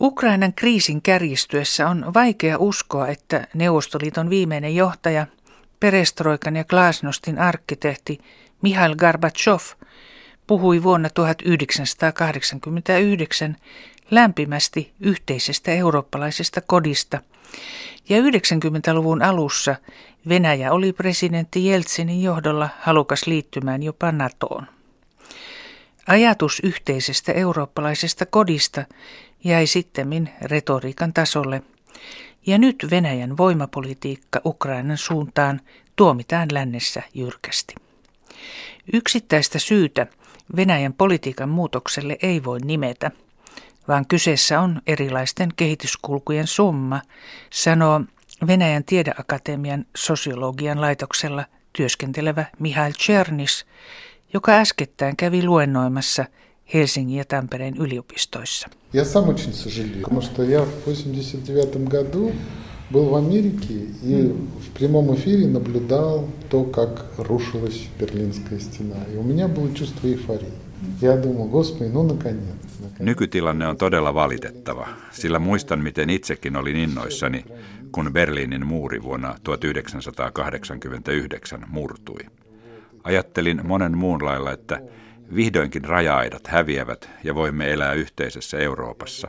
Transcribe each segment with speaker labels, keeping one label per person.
Speaker 1: Ukrainan kriisin kärjistyessä on vaikea uskoa, että Neuvostoliiton viimeinen johtaja, Perestroikan ja Glasnostin arkkitehti Mihail Gorbachev puhui vuonna 1989 lämpimästi yhteisestä eurooppalaisesta kodista, ja 90-luvun alussa Venäjä oli presidentti Jeltsinin johdolla halukas liittymään jopa NATOon. Ajatus yhteisestä eurooppalaisesta kodista jäi sittemmin retoriikan tasolle, ja nyt Venäjän voimapolitiikka Ukrainan suuntaan tuomitaan lännessä jyrkästi. Yksittäistä syytä Venäjän politiikan muutokselle ei voi nimetä, vaan kyseessä on erilaisten kehityskulkujen summa, sanoo Venäjän tiedeakatemian sosiologian laitoksella työskentelevä Mihail Chernis, joka äskettäin kävi luennoimassa Helsingin ja Tampereen yliopistoissa.
Speaker 2: Я сам очень сожалею, потому что я в 89 году был в Америке и в прямом эфире наблюдал то, как рушилась Берлинская стена. И у меня было чувство эйфории. Я думал, господи, ну наконец.
Speaker 3: Nykytilanne on todella valitettava, sillä muistan, miten itsekin olin innoissani, kun Berliinin muuri vuonna 1989 murtui. Ajattelin monen muun lailla, että vihdoinkin raja-aidat häviävät ja voimme elää yhteisessä Euroopassa,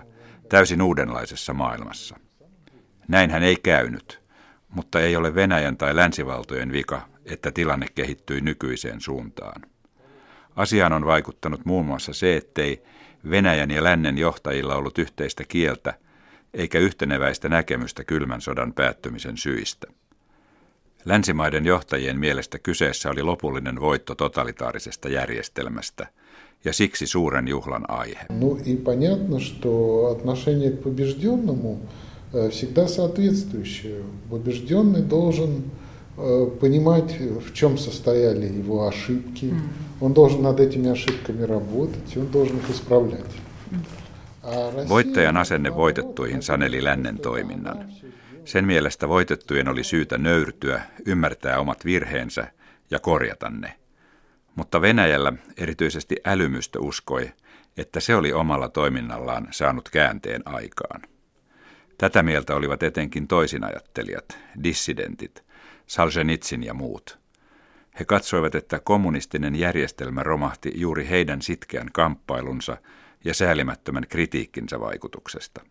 Speaker 3: täysin uudenlaisessa maailmassa. Näinhän ei käynyt, mutta ei ole Venäjän tai länsivaltojen vika, että tilanne kehittyi nykyiseen suuntaan. Asiaan on vaikuttanut muun muassa se, ettei Venäjän ja lännen johtajilla ollut yhteistä kieltä eikä yhteneväistä näkemystä kylmän sodan päättymisen syistä. Länsimaiden johtajien mielestä kyseessä oli lopullinen voitto totalitaarisesta järjestelmästä ja siksi suuren juhlan aihe.
Speaker 2: Ну и понятно, что отношение к побежденному э, всегда соответствующее. Побежденный должен э, понимать, в чем состояли его ошибки, он должен над этими ошибками работать, он должен их исправлять.
Speaker 3: Voittajan asenne voitettuihin saneli lännen toiminnan. Sen mielestä voitettujen oli syytä nöyrtyä, ymmärtää omat virheensä ja korjata ne. Mutta Venäjällä erityisesti älymystö uskoi, että se oli omalla toiminnallaan saanut käänteen aikaan. Tätä mieltä olivat etenkin toisinajattelijat, dissidentit, Salzenitsin ja muut. He katsoivat, että kommunistinen järjestelmä romahti juuri heidän sitkeän kamppailunsa ja säälimättömän kritiikkinsä vaikutuksesta.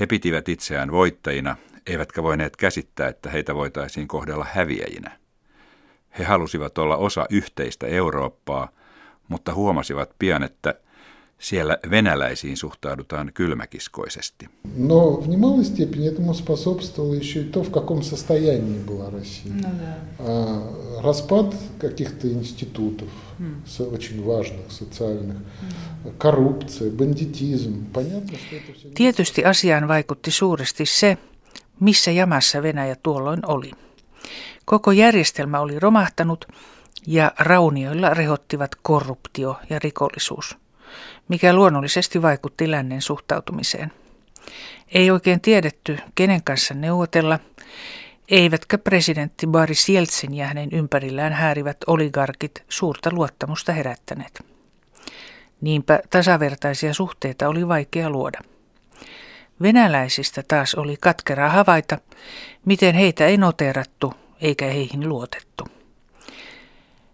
Speaker 3: He pitivät itseään voittajina, eivätkä voineet käsittää, että heitä voitaisiin kohdella häviäjinä. He halusivat olla osa yhteistä Eurooppaa, mutta huomasivat pian, että siellä venäläisiin suhtaudutaan kylmäkiskoisesti.
Speaker 2: Но в немалой степени этому способствовало еще и то, в каком состоянии была Россия.
Speaker 1: No, да.
Speaker 2: А, Распад каких-то институтов, со- очень важных, социальных, коррупция, бандитизм. Понятно, что это все...
Speaker 1: Tietysti asiaan vaikutti suuresti se, missä jamassa Venäjä tuolloin oli. Koko järjestelmä oli romahtanut ja raunioilla rehottivat korruptio ja rikollisuus, mikä luonnollisesti vaikutti lännen suhtautumiseen. Ei oikein tiedetty, kenen kanssa neuvotella, eivätkä presidentti Boris Jeltsin ja hänen ympärillään häärivät oligarkit suurta luottamusta herättäneet. Niinpä tasavertaisia suhteita oli vaikea luoda. Venäläisistä taas oli katkeraa havaita, miten heitä ei noteerattu eikä heihin luotettu.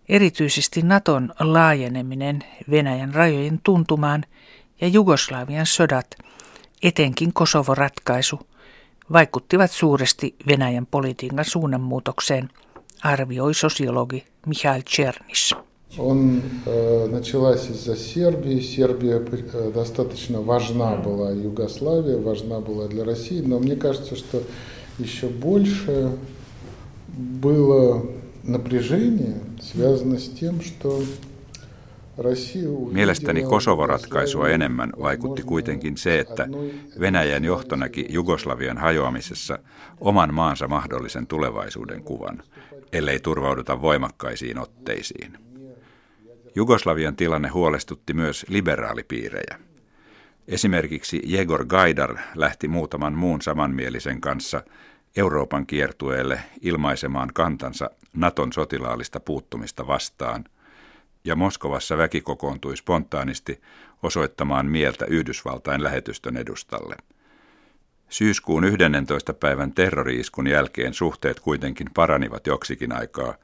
Speaker 1: Erityisesti Naton laajeneminen Venäjän rajojen tuntumaan ja Jugoslavian sodat, etenkin Kosovo-ratkaisu, vaikuttivat suuresti Venäjän politiikan suunnanmuutokseen, arvioi sosiologi Mihail Chernis.
Speaker 2: Он э, началась из-за Сербии. Сербия э, достаточно важна была, Югославия важна была для России, но мне кажется, что еще больше было напряжение,
Speaker 3: Mielestäni Kosovo-ratkaisua enemmän vaikutti kuitenkin se, että Venäjän johto näki Jugoslavian hajoamisessa oman maansa mahdollisen tulevaisuuden kuvan, ellei turvauduta voimakkaisiin otteisiin. Jugoslavian tilanne huolestutti myös liberaalipiirejä. Esimerkiksi Jegor Gaidar lähti muutaman muun samanmielisen kanssa – Euroopan kiertueelle ilmaisemaan kantansa Naton sotilaallista puuttumista vastaan, ja Moskovassa väki kokoontui spontaanisti osoittamaan mieltä Yhdysvaltain lähetystön edustalle. Syyskuun 11. päivän terroriiskun jälkeen suhteet kuitenkin paranivat joksikin aikaa,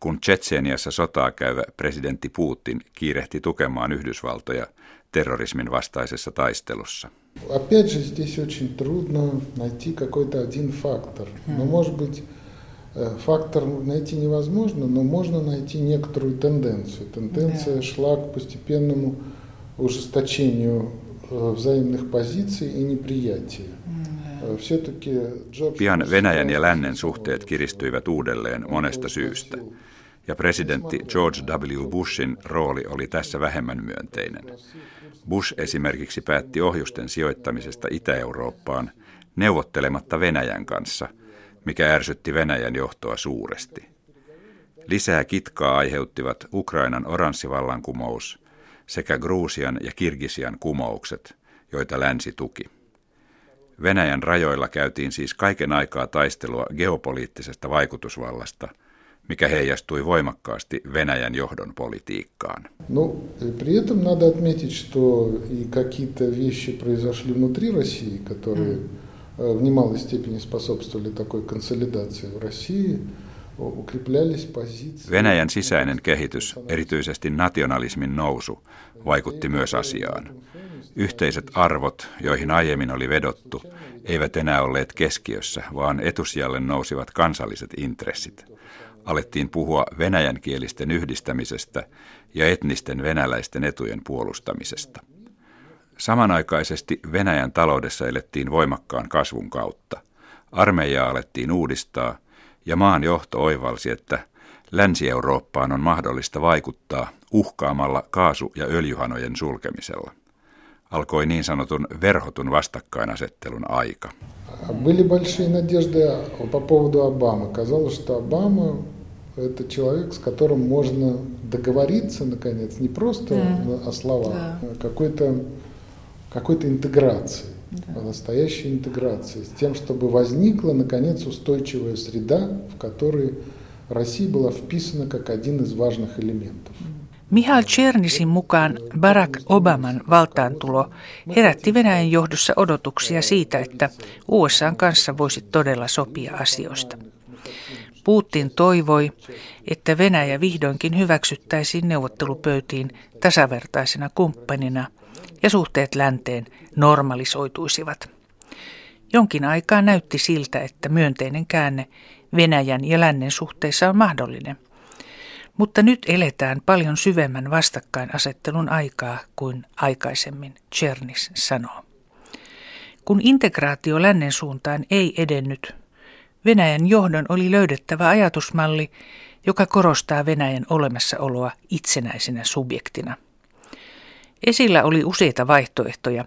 Speaker 3: kun Tsetseeniassa sotaa käyvä presidentti Putin kiirehti tukemaan Yhdysvaltoja terrorismin vastaisessa taistelussa.
Speaker 2: Опять же, здесь очень трудно найти какой-то один фактор. Но, может быть, э, фактор найти невозможно, но можно найти некоторую тенденцию. Тенденция шла к постепенному ужесточению э, взаимных позиций и неприятия.
Speaker 3: Э, Pian Venäjän ja lännen suhteet kiristyivät uudelleen monesta syystä, ja presidentti George W. Bushin rooli oli tässä vähemmän myönteinen. Bush esimerkiksi päätti ohjusten sijoittamisesta Itä-Eurooppaan neuvottelematta Venäjän kanssa, mikä ärsytti Venäjän johtoa suuresti. Lisää kitkaa aiheuttivat Ukrainan oranssivallankumous sekä Gruusian ja Kirgisian kumoukset, joita länsi tuki. Venäjän rajoilla käytiin siis kaiken aikaa taistelua geopoliittisesta vaikutusvallasta – mikä heijastui voimakkaasti Venäjän johdon politiikkaan.
Speaker 2: Ну, при этом надо отметить, что и какие-то вещи произошли внутри России, которые в немалой степени способствовали такой консолидации в России,
Speaker 3: Venäjän sisäinen kehitys, erityisesti nationalismin nousu, vaikutti myös asiaan. Yhteiset arvot, joihin aiemmin oli vedottu, eivät enää olleet keskiössä, vaan etusijalle nousivat kansalliset intressit alettiin puhua venäjänkielisten yhdistämisestä ja etnisten venäläisten etujen puolustamisesta. Samanaikaisesti Venäjän taloudessa elettiin voimakkaan kasvun kautta. Armeijaa alettiin uudistaa ja maan johto oivalsi, että Länsi-Eurooppaan on mahdollista vaikuttaa uhkaamalla kaasu- ja öljyhanojen sulkemisella. Alkoi niin sanotun verhotun vastakkainasettelun aika.
Speaker 2: Были большие надежды по поводу Обамы. Казалось, что Обама это человек, с которым можно договориться, наконец, не просто mm. о словах, да. а какой-то какой-то интеграции, да. настоящей интеграции, с тем, чтобы возникла, наконец, устойчивая среда, в которой Россия была вписана как один из важных элементов.
Speaker 1: Mihail Chernisin mukaan Barack Obaman valtaantulo herätti Venäjän johdossa odotuksia siitä, että USAn kanssa voisi todella sopia asioista. Putin toivoi, että Venäjä vihdoinkin hyväksyttäisiin neuvottelupöytiin tasavertaisena kumppanina ja suhteet länteen normalisoituisivat. Jonkin aikaa näytti siltä, että myönteinen käänne Venäjän ja lännen suhteissa on mahdollinen. Mutta nyt eletään paljon syvemmän vastakkainasettelun aikaa kuin aikaisemmin, Chernis sanoo. Kun integraatio lännen suuntaan ei edennyt, Venäjän johdon oli löydettävä ajatusmalli, joka korostaa Venäjän olemassaoloa itsenäisenä subjektina. Esillä oli useita vaihtoehtoja,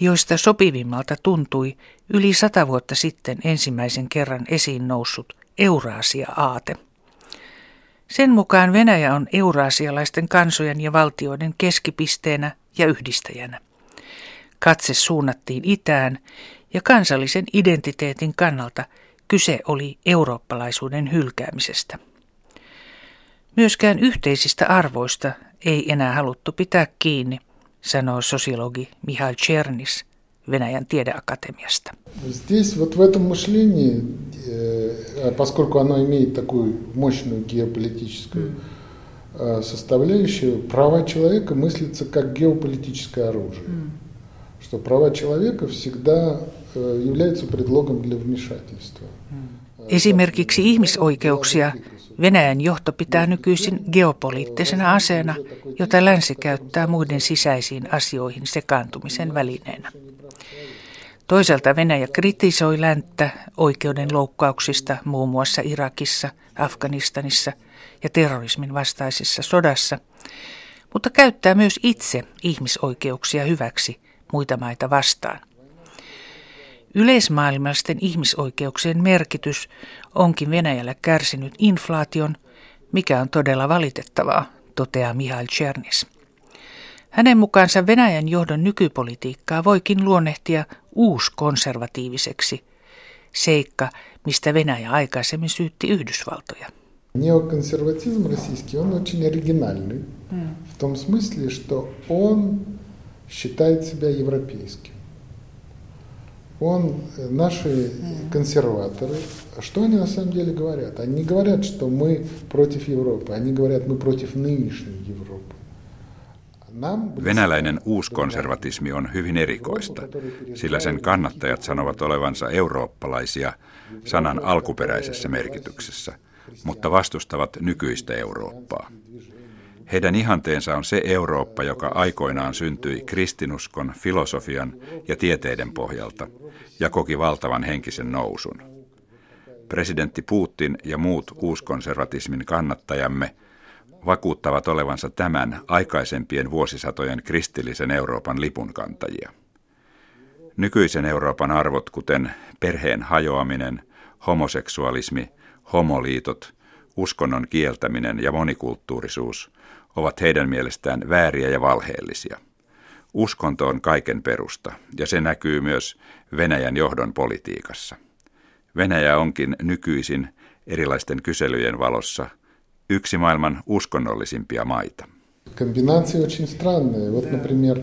Speaker 1: joista sopivimmalta tuntui yli sata vuotta sitten ensimmäisen kerran esiin noussut Euraasia-aate. Sen mukaan Venäjä on euraasialaisten kansojen ja valtioiden keskipisteenä ja yhdistäjänä. Katse suunnattiin itään ja kansallisen identiteetin kannalta – Kyse oli eurooppalaisuuden hylkäämisestä. Myöskään yhteisistä arvoista ei enää haluttu pitää kiinni, sanoo sosiologi Mihail Chernis Venäjän tiedeakatemiasta.
Speaker 2: Здесь вот в этом мышлении, э, поскольку оно имеет такую мощную геополитическую mm. составляющую, права человека мыслятся как геополитическое оружие. Mm. Что права человека всегда Э, являются предлогом для вмешательства.
Speaker 1: Esimerkiksi ihmisoikeuksia Venäjän johto pitää nykyisin geopoliittisena aseena, jota länsi käyttää muiden sisäisiin asioihin sekaantumisen välineenä. Toisaalta Venäjä kritisoi länttä oikeuden loukkauksista muun muassa Irakissa, Afganistanissa ja terrorismin vastaisessa sodassa, mutta käyttää myös itse ihmisoikeuksia hyväksi muita maita vastaan. Yleismaailmallisten ihmisoikeuksien merkitys onkin Venäjällä kärsinyt inflaation, mikä on todella valitettavaa, toteaa Mihail Chernis. Hänen mukaansa Venäjän johdon nykypolitiikkaa voikin luonnehtia uuskonservatiiviseksi, seikka, mistä Venäjä aikaisemmin syytti Yhdysvaltoja.
Speaker 2: Неоконсерватизм российский, он очень оригинальный. В том смысле, что он считает себя европейским. Он, наши консерваторы, что они на самом деле говорят? Они не говорят, что мы против Европы, они говорят, мы против нынешней Европы.
Speaker 3: Venäläinen uuskonservatismi on hyvin erikoista, sillä sen kannattajat sanovat olevansa eurooppalaisia sanan alkuperäisessä merkityksessä, mutta vastustavat nykyistä Eurooppaa. Heidän ihanteensa on se Eurooppa, joka aikoinaan syntyi kristinuskon, filosofian ja tieteiden pohjalta ja koki valtavan henkisen nousun. Presidentti Putin ja muut uuskonservatismin kannattajamme vakuuttavat olevansa tämän aikaisempien vuosisatojen kristillisen Euroopan lipunkantajia. Nykyisen Euroopan arvot, kuten perheen hajoaminen, homoseksualismi, homoliitot, uskonnon kieltäminen ja monikulttuurisuus, ovat heidän mielestään vääriä ja valheellisia. Uskonto on kaiken perusta, ja se näkyy myös Venäjän johdon politiikassa. Venäjä onkin nykyisin erilaisten kyselyjen valossa yksi maailman uskonnollisimpia maita.
Speaker 2: Комбинация очень странная. Вот, например,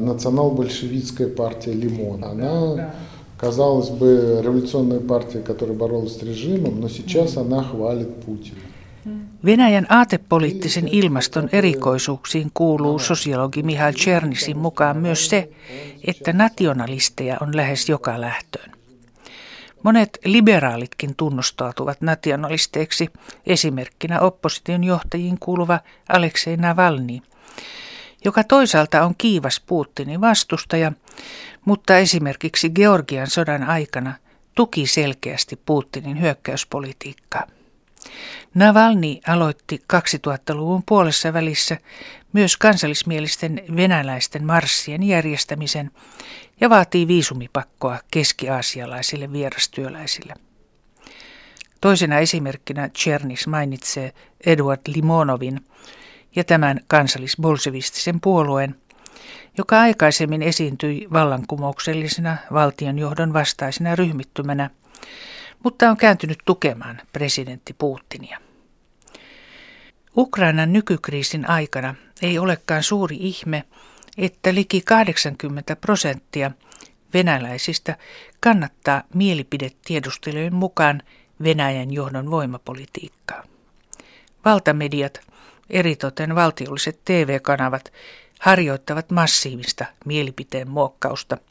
Speaker 2: национал-большевистская партия «Лимон». Она, казалось бы, революционная партия, которая боролась с режимом, но сейчас она хвалит Путина.
Speaker 1: Venäjän aatepoliittisen ilmaston erikoisuuksiin kuuluu sosiologi Mihail Chernisin mukaan myös se, että nationalisteja on lähes joka lähtöön. Monet liberaalitkin tunnustautuvat nationalisteiksi, esimerkkinä opposition johtajiin kuuluva Aleksei Navalny, joka toisaalta on kiivas Putinin vastustaja, mutta esimerkiksi Georgian sodan aikana tuki selkeästi Putinin hyökkäyspolitiikkaa. Navalny aloitti 2000-luvun puolessa välissä myös kansallismielisten venäläisten marssien järjestämisen ja vaatii viisumipakkoa keski-aasialaisille vierastyöläisille. Toisena esimerkkinä Chernis mainitsee Eduard Limonovin ja tämän kansallisbolsevistisen puolueen, joka aikaisemmin esiintyi vallankumouksellisena valtionjohdon vastaisena ryhmittymänä – mutta on kääntynyt tukemaan presidentti Putinia. Ukrainan nykykriisin aikana ei olekaan suuri ihme, että liki 80 prosenttia venäläisistä kannattaa mielipidetiedustelujen mukaan Venäjän johdon voimapolitiikkaa. Valtamediat, eritoten valtiolliset TV-kanavat, harjoittavat massiivista mielipiteen muokkausta –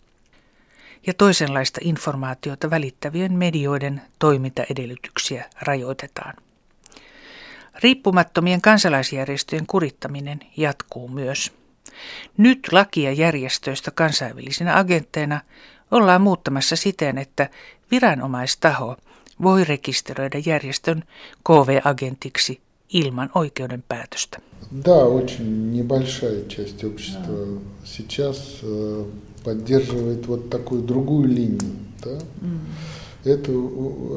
Speaker 1: ja toisenlaista informaatiota välittävien medioiden toimintaedellytyksiä rajoitetaan. Riippumattomien kansalaisjärjestöjen kurittaminen jatkuu myös. Nyt lakia järjestöistä kansainvälisinä agentteina ollaan muuttamassa siten, että viranomaistaho voi rekisteröidä järjestön KV-agentiksi ilman oikeuden päätöstä.
Speaker 2: Да, очень небольшая часть общества сейчас э, поддерживает вот такую другую линию. Да? Mm. Это,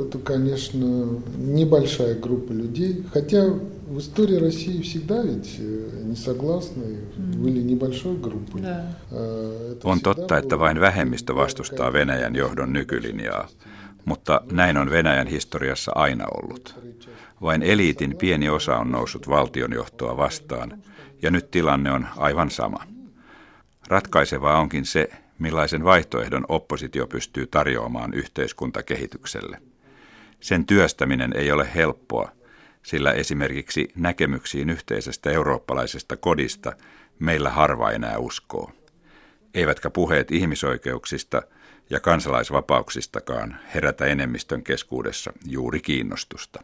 Speaker 2: это, конечно, небольшая группа людей, хотя в истории России всегда ведь э, не согласны, mm. были небольшой группой.
Speaker 3: Да. On totta, että vain vähemmistö vastustaa Venäjän johdon nykylinjaa, mutta näin on Venäjän historiassa aina ollut. Vain eliitin pieni osa on noussut valtionjohtoa vastaan, ja nyt tilanne on aivan sama. Ratkaisevaa onkin se, millaisen vaihtoehdon oppositio pystyy tarjoamaan yhteiskuntakehitykselle. Sen työstäminen ei ole helppoa, sillä esimerkiksi näkemyksiin yhteisestä eurooppalaisesta kodista meillä harva enää uskoo. Eivätkä puheet ihmisoikeuksista ja kansalaisvapauksistakaan herätä enemmistön keskuudessa juuri kiinnostusta.